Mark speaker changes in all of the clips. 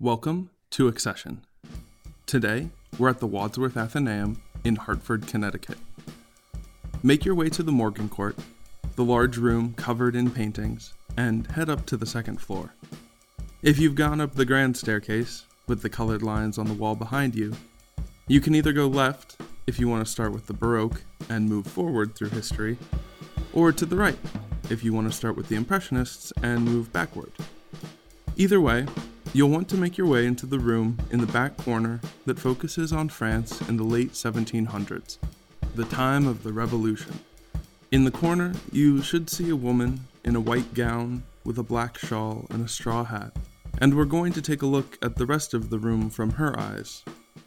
Speaker 1: Welcome to Accession. Today, we're at the Wadsworth Athenaeum in Hartford, Connecticut. Make your way to the Morgan Court, the large room covered in paintings, and head up to the second floor. If you've gone up the grand staircase, with the colored lines on the wall behind you, you can either go left if you want to start with the Baroque and move forward through history, or to the right if you want to start with the Impressionists and move backward. Either way, you'll want to make your way into the room in the back corner that focuses on France in the late 1700s, the time of the Revolution. In the corner, you should see a woman in a white gown with a black shawl and a straw hat, and we're going to take a look at the rest of the room from her eyes.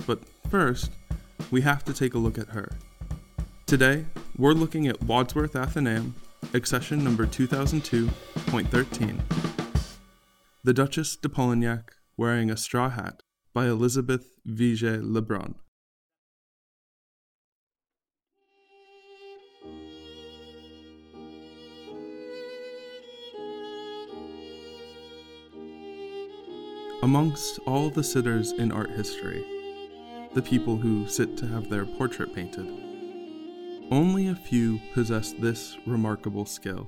Speaker 1: But first, we have to take a look at her. Today, we're looking at Wadsworth Athenaeum, accession number 2002.13. The Duchess de Polignac Wearing a Straw Hat by Elizabeth Vigée Lebrun. Amongst all the sitters in art history, the people who sit to have their portrait painted, only a few possess this remarkable skill.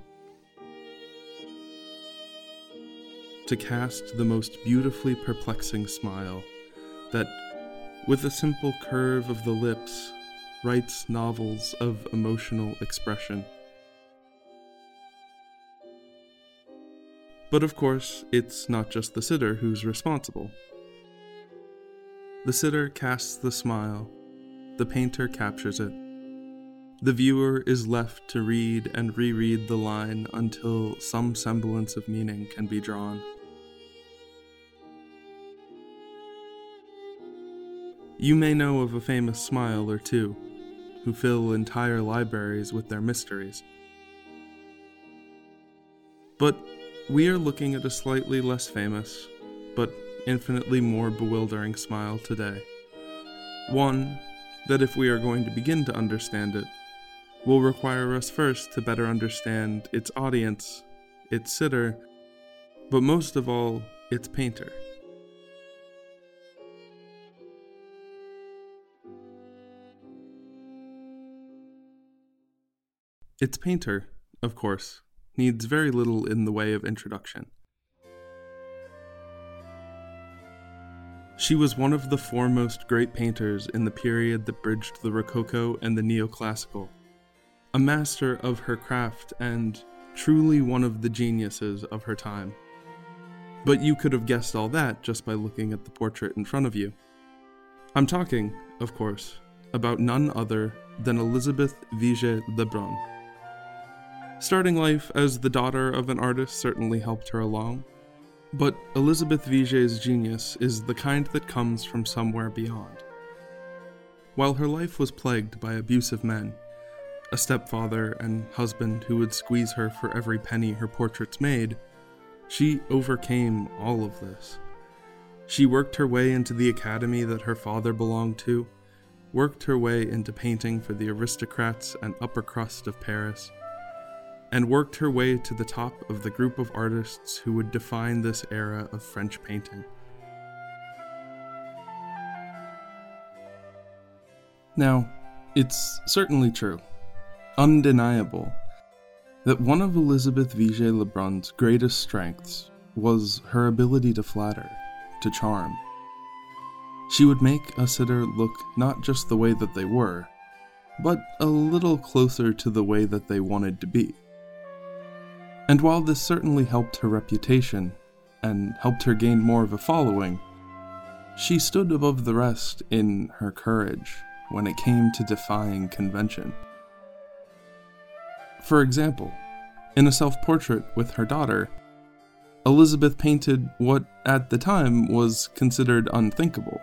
Speaker 1: To cast the most beautifully perplexing smile that, with a simple curve of the lips, writes novels of emotional expression. But of course, it's not just the sitter who's responsible. The sitter casts the smile, the painter captures it. The viewer is left to read and reread the line until some semblance of meaning can be drawn. You may know of a famous smile or two, who fill entire libraries with their mysteries. But we are looking at a slightly less famous, but infinitely more bewildering smile today. One that, if we are going to begin to understand it, will require us first to better understand its audience, its sitter, but most of all, its painter. Its painter, of course, needs very little in the way of introduction. She was one of the foremost great painters in the period that bridged the Rococo and the Neoclassical, a master of her craft and truly one of the geniuses of her time. But you could have guessed all that just by looking at the portrait in front of you. I'm talking, of course, about none other than Elizabeth Vigée Lebrun. Starting life as the daughter of an artist certainly helped her along, but Elizabeth Vigée's genius is the kind that comes from somewhere beyond. While her life was plagued by abusive men, a stepfather and husband who would squeeze her for every penny her portraits made, she overcame all of this. She worked her way into the academy that her father belonged to, worked her way into painting for the aristocrats and upper crust of Paris, and worked her way to the top of the group of artists who would define this era of French painting. Now, it's certainly true, undeniable, that one of Elizabeth Vigée Lebrun's greatest strengths was her ability to flatter, to charm. She would make a sitter look not just the way that they were, but a little closer to the way that they wanted to be. And while this certainly helped her reputation, and helped her gain more of a following, she stood above the rest in her courage when it came to defying convention. For example, in a self portrait with her daughter, Elizabeth painted what at the time was considered unthinkable.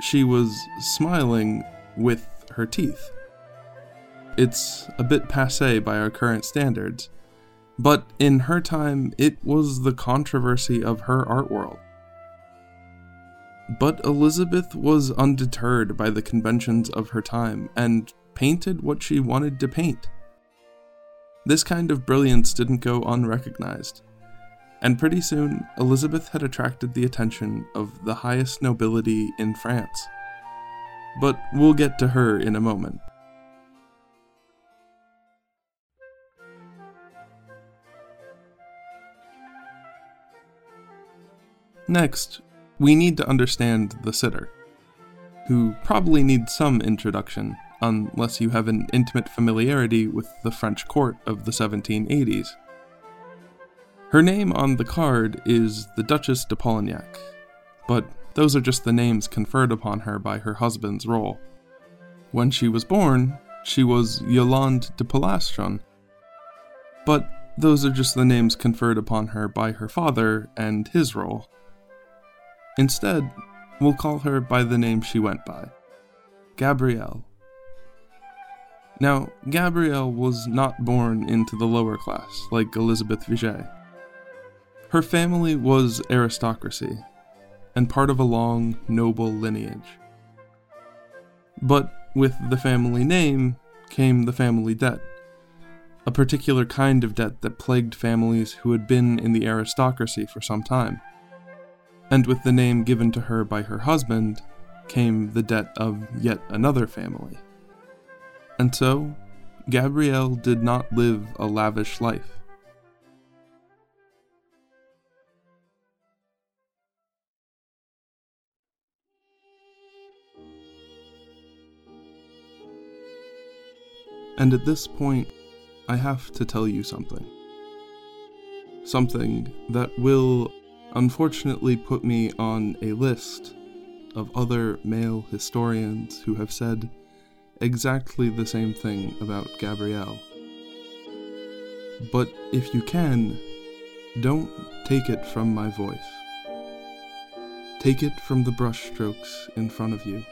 Speaker 1: She was smiling with her teeth. It's a bit passe by our current standards, but in her time, it was the controversy of her art world. But Elizabeth was undeterred by the conventions of her time and painted what she wanted to paint. This kind of brilliance didn't go unrecognized. and pretty soon Elizabeth had attracted the attention of the highest nobility in France. But we'll get to her in a moment. Next, we need to understand the sitter, who probably needs some introduction unless you have an intimate familiarity with the French court of the 1780s. Her name on the card is the Duchess de Polignac, but those are just the names conferred upon her by her husband's role. When she was born, she was Yolande de Polastron, but those are just the names conferred upon her by her father and his role. Instead, we'll call her by the name she went by Gabrielle. Now, Gabrielle was not born into the lower class like Elizabeth Vigée. Her family was aristocracy, and part of a long, noble lineage. But with the family name came the family debt, a particular kind of debt that plagued families who had been in the aristocracy for some time and with the name given to her by her husband came the debt of yet another family. And so, Gabrielle did not live a lavish life. And at this point, I have to tell you something. Something that will unfortunately put me on a list of other male historians who have said exactly the same thing about Gabrielle. But if you can, don't take it from my voice. Take it from the brushstrokes in front of you.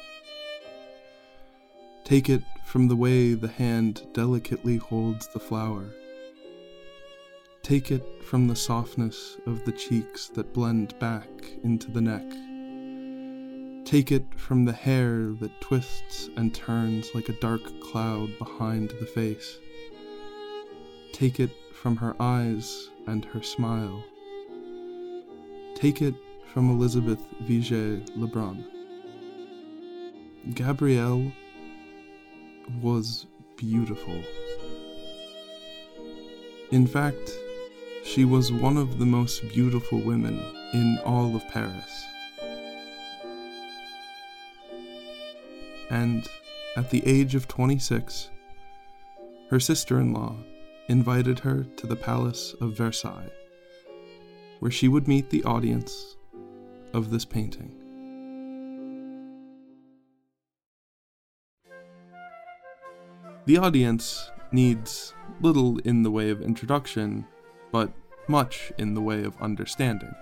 Speaker 1: Take it from the way the hand delicately holds the flower Take it from the softness of the cheeks that blend back into the neck. Take it from the hair that twists and turns like a dark cloud behind the face. Take it from her eyes and her smile. Take it from Elizabeth Vigée Lebrun. Gabrielle was beautiful. In fact, she was one of the most beautiful women in all of Paris. And at the age of 26, her sister in law invited her to the Palace of Versailles, where she would meet the audience of this painting. The audience needs little in the way of introduction, but much in the way of understanding.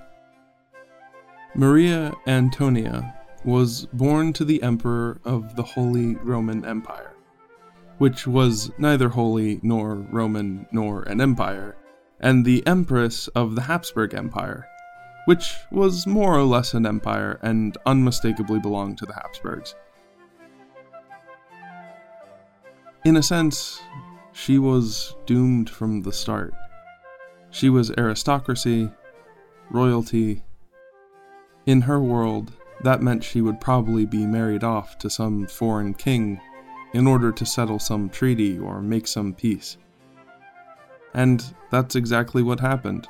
Speaker 1: Maria Antonia was born to the Emperor of the Holy Roman Empire, which was neither holy nor Roman nor an empire, and the Empress of the Habsburg Empire, which was more or less an empire and unmistakably belonged to the Habsburgs. In a sense, she was doomed from the start. She was aristocracy, royalty. In her world, that meant she would probably be married off to some foreign king in order to settle some treaty or make some peace. And that's exactly what happened.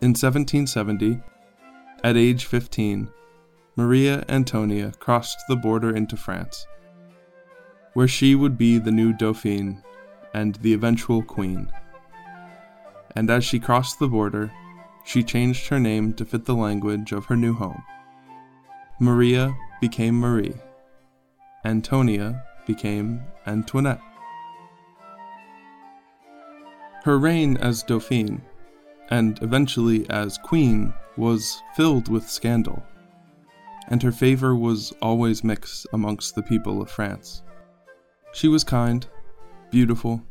Speaker 1: In 1770, at age 15, Maria Antonia crossed the border into France, where she would be the new Dauphine and the eventual queen and as she crossed the border, she changed her name to fit the language of her new home. Maria became Marie. Antonia became Antoinette. Her reign as Dauphine, and eventually as Queen, was filled with scandal, and her favor was always mixed amongst the people of France. She was kind, beautiful,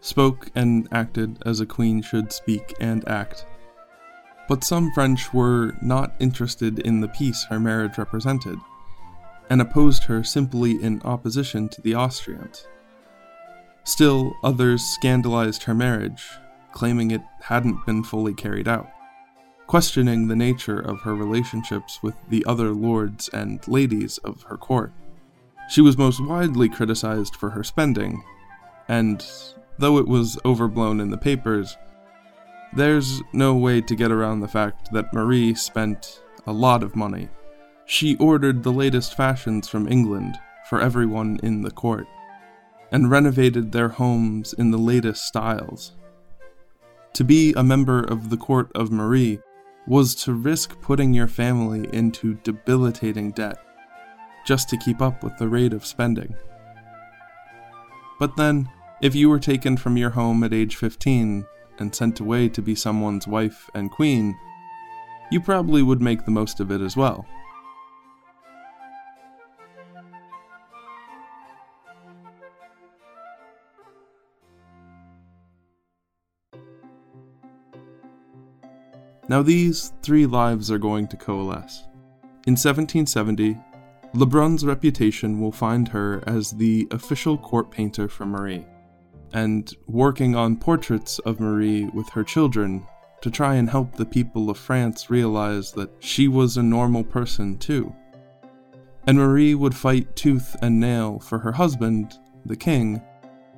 Speaker 1: spoke and acted as a queen should speak and act. But some French were not interested in the peace her marriage represented, and opposed her simply in opposition to the Austrians. Still, others scandalized her marriage, claiming it hadn't been fully carried out. questioning the nature of her relationships with the other lords and ladies of her court. She was most widely criticized for her spending, and though it was overblown in the papers, there's no way to get around the fact that Marie spent a lot of money. She ordered the latest fashions from England for everyone in the court, and renovated their homes in the latest styles. To be a member of the court of Marie was to risk putting your family into debilitating debt just to keep up with the rate of spending. But then, if you were taken from your home at age 15 and sent away to be someone's wife and queen, you probably would make the most of it as well. Now, these three lives are going to coalesce. In 1770, Lebrun's reputation will find her as the official court painter for Marie, and working on portraits of Marie with her children to try and help the people of France realize that she was a normal person too. And Marie would fight tooth and nail for her husband, the king,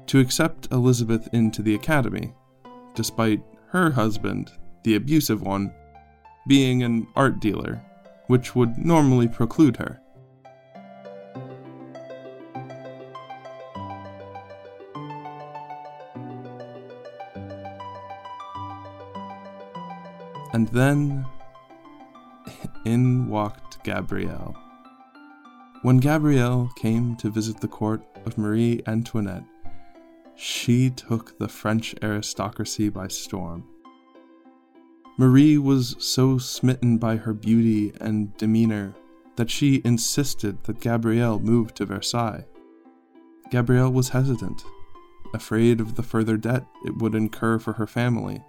Speaker 1: to accept Elizabeth into the academy, despite her husband, the abusive one, being an art dealer, which would normally preclude her. And then in walked Gabrielle. When Gabrielle came to visit the court of Marie Antoinette, she took the French aristocracy by storm. Marie was so smitten by her beauty and demeanor that she insisted that Gabrielle move to Versailles. Gabrielle was hesitant, afraid of the further debt it would incur for her family.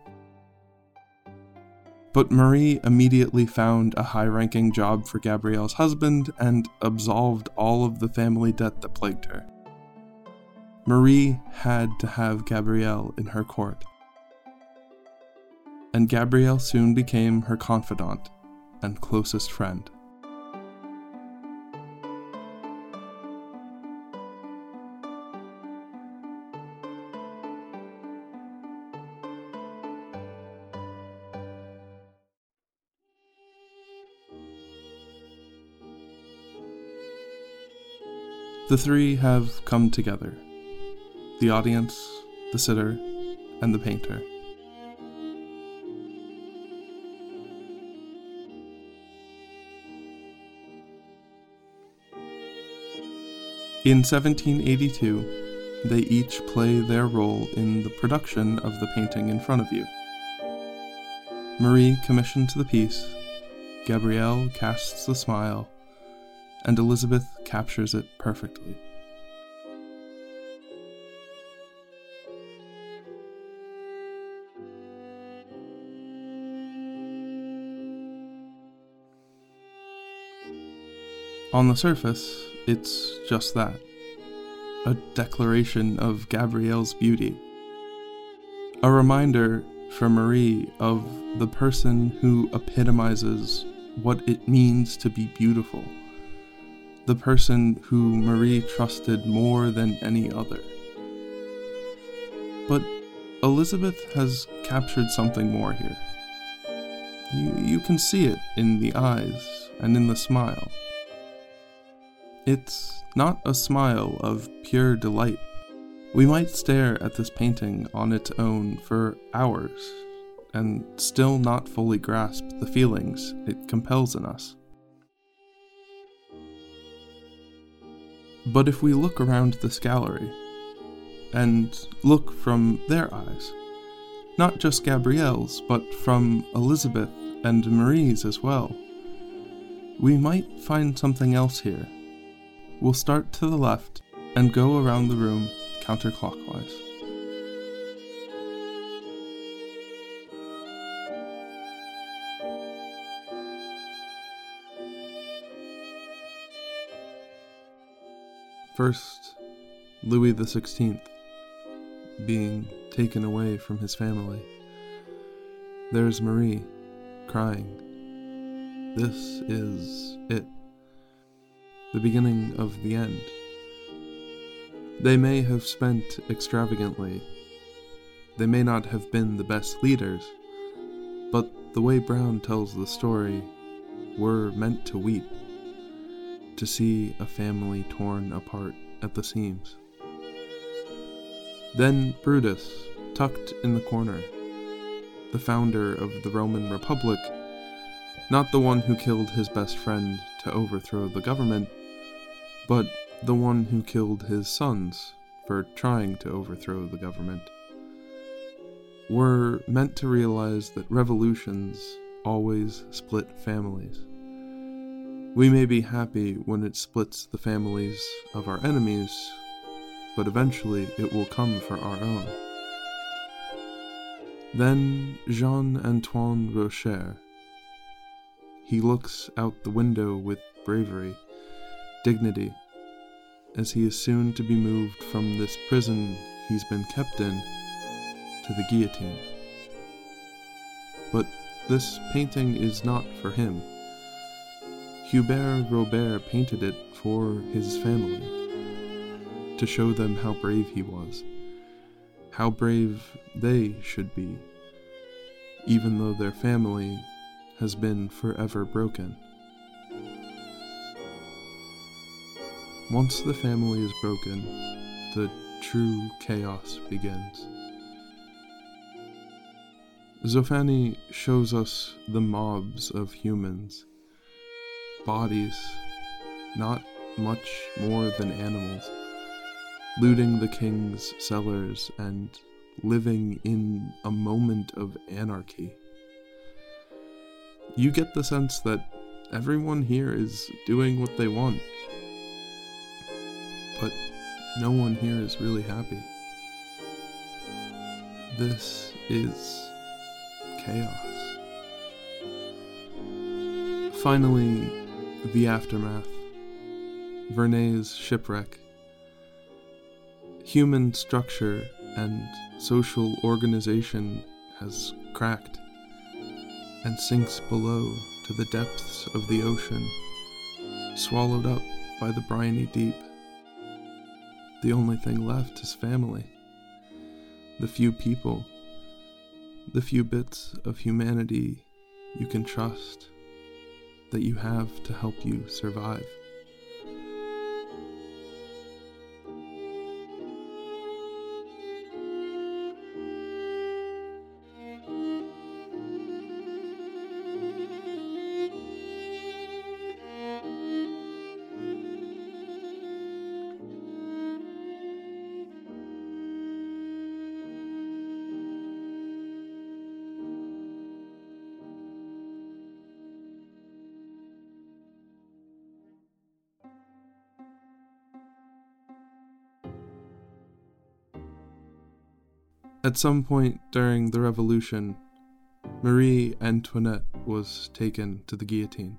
Speaker 1: But Marie immediately found a high ranking job for Gabrielle's husband and absolved all of the family debt that plagued her. Marie had to have Gabrielle in her court and Gabrielle soon became her confidant and closest friend. The three have come together the audience, the sitter, and the painter. In 1782, they each play their role in the production of the painting in front of you. Marie commissions the piece, Gabrielle casts the smile, and Elizabeth captures it perfectly. On the surface, it's just that a declaration of Gabrielle's beauty. A reminder for Marie of the person who epitomizes what it means to be beautiful. The person who Marie trusted more than any other. But Elizabeth has captured something more here. You, you can see it in the eyes and in the smile. It's not a smile of pure delight. We might stare at this painting on its own for hours and still not fully grasp the feelings it compels in us. But if we look around this gallery and look from their eyes, not just Gabrielle's, but from Elizabeth and Marie's as well, we might find something else here We'll start to the left and go around the room counterclockwise. First, Louis XVI being taken away from his family. There's Marie, crying. This is it. The beginning of the end. They may have spent extravagantly. They may not have been the best leaders, but the way Brown tells the story, we're meant to weep, to see a family torn apart at the seams. Then Brutus, tucked in the corner, the founder of the Roman Republic, not the one who killed his best friend to overthrow the government, but the one who killed his sons for trying to overthrow the government. We're meant to realize that revolutions always split families. We may be happy when it splits the families of our enemies, but eventually it will come for our own. Then Jean Antoine Roucher. He looks out the window with bravery, dignity, as he is soon to be moved from this prison he's been kept in to the guillotine. But this painting is not for him. Hubert Robert painted it for his family, to show them how brave he was, how brave they should be, even though their family has been forever broken. Once the family is broken, the true chaos begins. Zoffany shows us the mobs of humans, bodies, not much more than animals, looting the king's cellars and living in a moment of anarchy. You get the sense that everyone here is doing what they want but no one here is really happy. This is chaos. Finally, the aftermath. Vernet's shipwreck. Human structure and social organization has cracked and sinks below to the depths of the ocean, swallowed up by the briny deep. The only thing left is family. The few people, the few bits of humanity you can trust that you have to help you survive. At some point during the Revolution, Marie Antoinette was taken to the guillotine.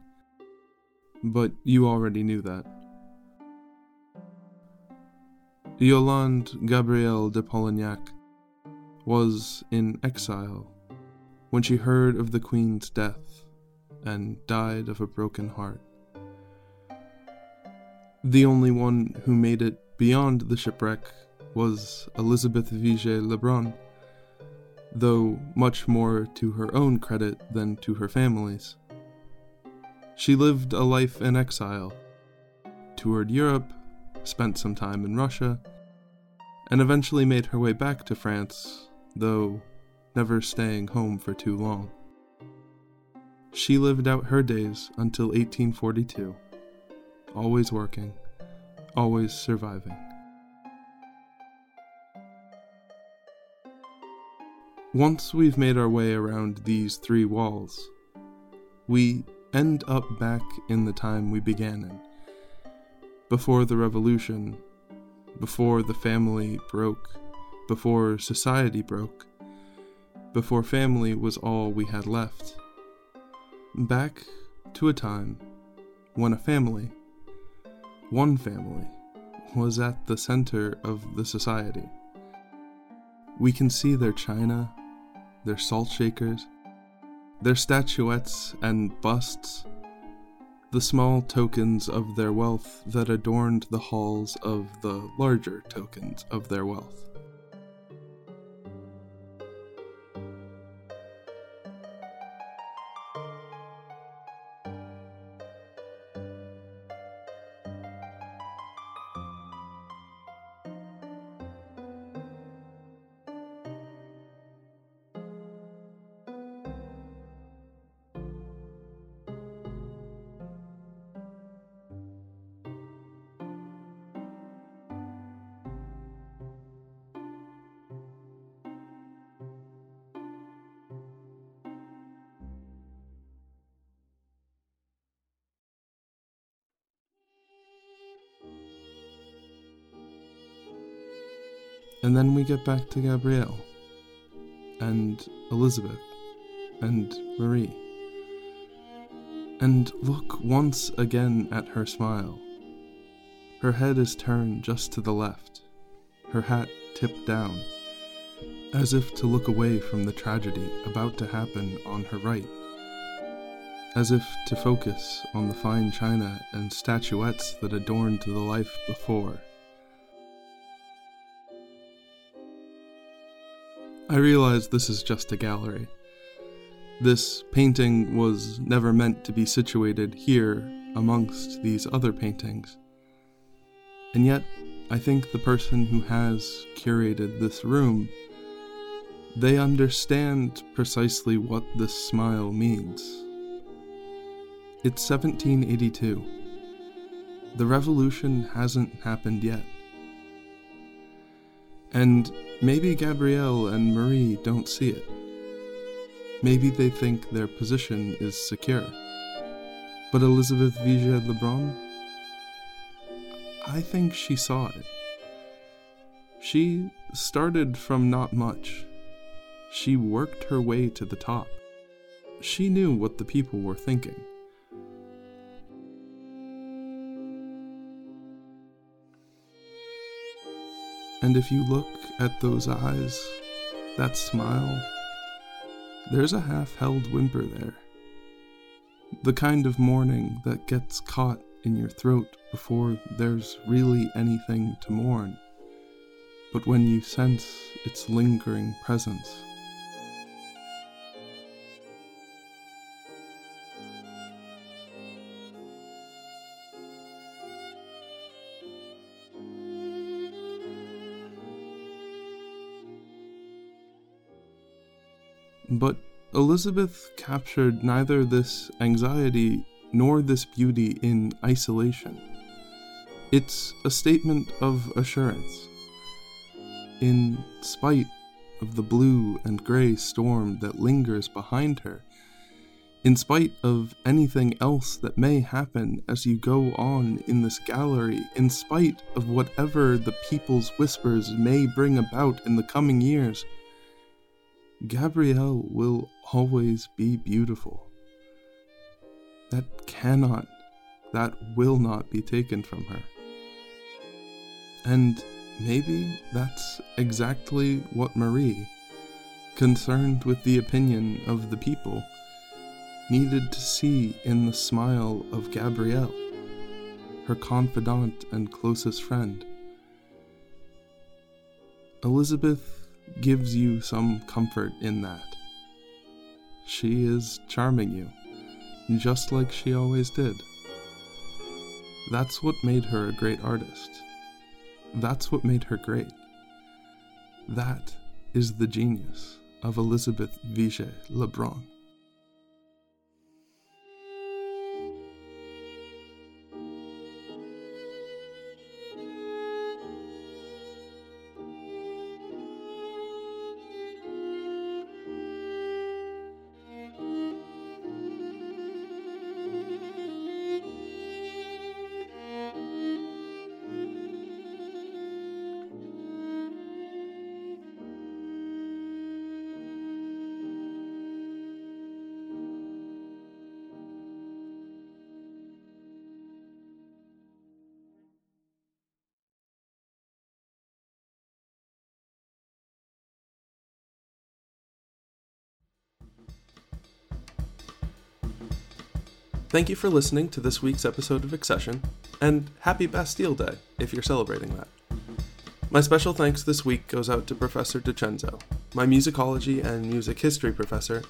Speaker 1: But you already knew that. Yolande Gabrielle de Polignac was in exile when she heard of the Queen's death and died of a broken heart. The only one who made it beyond the shipwreck was Elizabeth Vigée Lebrun, though much more to her own credit than to her family's. She lived a life in exile, toured Europe, spent some time in Russia, and eventually made her way back to France, though never staying home for too long. She lived out her days until 1842, always working, always surviving. Once we've made our way around these three walls, we end up back in the time we began in. Before the revolution, before the family broke, before society broke, before family was all we had left. Back to a time when a family, one family, was at the center of the society. We can see their china, their salt shakers, their statuettes and busts, the small tokens of their wealth that adorned the halls of the larger tokens of their wealth. And then we get back to Gabrielle and Elizabeth and Marie. And look once again at her smile. Her head is turned just to the left, her hat tipped down, as if to look away from the tragedy about to happen on her right, as if to focus on the fine china and statuettes that adorned the life before. I realize this is just a gallery. This painting was never meant to be situated here amongst these other paintings. And yet, I think the person who has curated this room, they understand precisely what this smile means. It's 1782. The revolution hasn't happened yet. And maybe Gabrielle and Marie don't see it. Maybe they think their position is secure. But Elizabeth Vigée Lebrun? I think she saw it. She started from not much. She worked her way to the top. She knew what the people were thinking. And if you look at those eyes, that smile, there's a half held whimper there. The kind of mourning that gets caught in your throat before there's really anything to mourn, but when you sense its lingering presence, But Elizabeth captured neither this anxiety nor this beauty in isolation. It's a statement of assurance. In spite of the blue and gray storm that lingers behind her, in spite of anything else that may happen as you go on in this gallery, in spite of whatever the people's whispers may bring about in the coming years, Gabrielle will always be beautiful. That cannot, that will not be taken from her. And maybe that's exactly what Marie, concerned with the opinion of the people, needed to see in the smile of Gabrielle, her confidant and closest friend. Elizabeth gives you some comfort in that. She is charming you, just like she always did. That's what made her a great artist. That's what made her great. That is the genius of Elizabeth Vigée Lebrun. Thank you for listening to this week's episode of Accession, and happy Bastille Day if you're celebrating that. My special thanks this week goes out to Professor DiCenzo, my musicology and music history professor,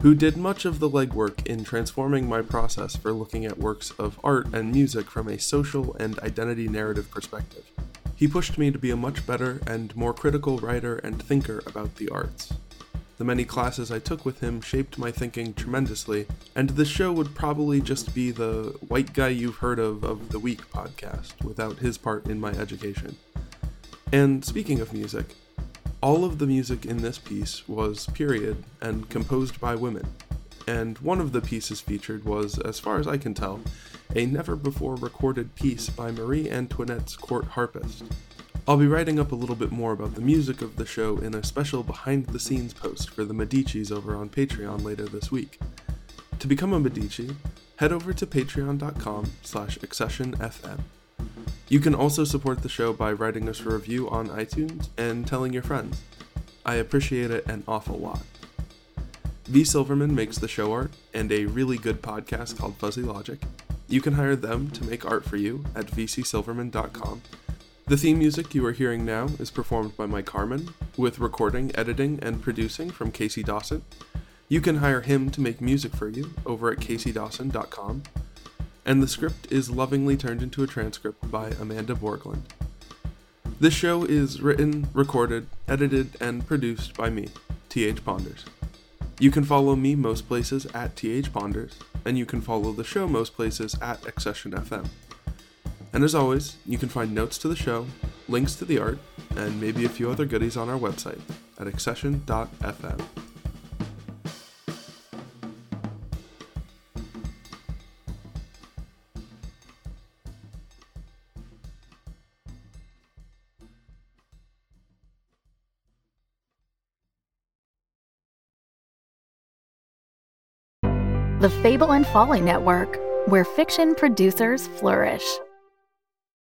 Speaker 1: who did much of the legwork in transforming my process for looking at works of art and music from a social and identity narrative perspective. He pushed me to be a much better and more critical writer and thinker about the arts. The many classes I took with him shaped my thinking tremendously, and this show would probably just be the white guy you've heard of of the week podcast without his part in my education. And speaking of music, all of the music in this piece was period and composed by women, and one of the pieces featured was, as far as I can tell, a never before recorded piece by Marie Antoinette's court harpist. I'll be writing up a little bit more about the music of the show in a special behind the scenes post for the Medicis over on Patreon later this week. To become a Medici, head over to patreon.com slash accessionfm. You can also support the show by writing us a review on iTunes and telling your friends. I appreciate it an awful lot. V. Silverman makes the show art and a really good podcast called Fuzzy Logic. You can hire them to make art for you at vcsilverman.com. The theme music you are hearing now is performed by Mike Harmon, with recording, editing, and producing from Casey Dawson. You can hire him to make music for you over at caseydawson.com and the script is lovingly turned into a transcript by Amanda Borgland. This show is written, recorded, edited, and produced by me, T.H. Ponders. You can follow me most places at TH Ponders, and you can follow the show most places at Accession FM. And as always, you can find notes to the show, links to the art, and maybe a few other goodies on our website at accession.fm.
Speaker 2: The Fable and Folly Network, where fiction producers flourish.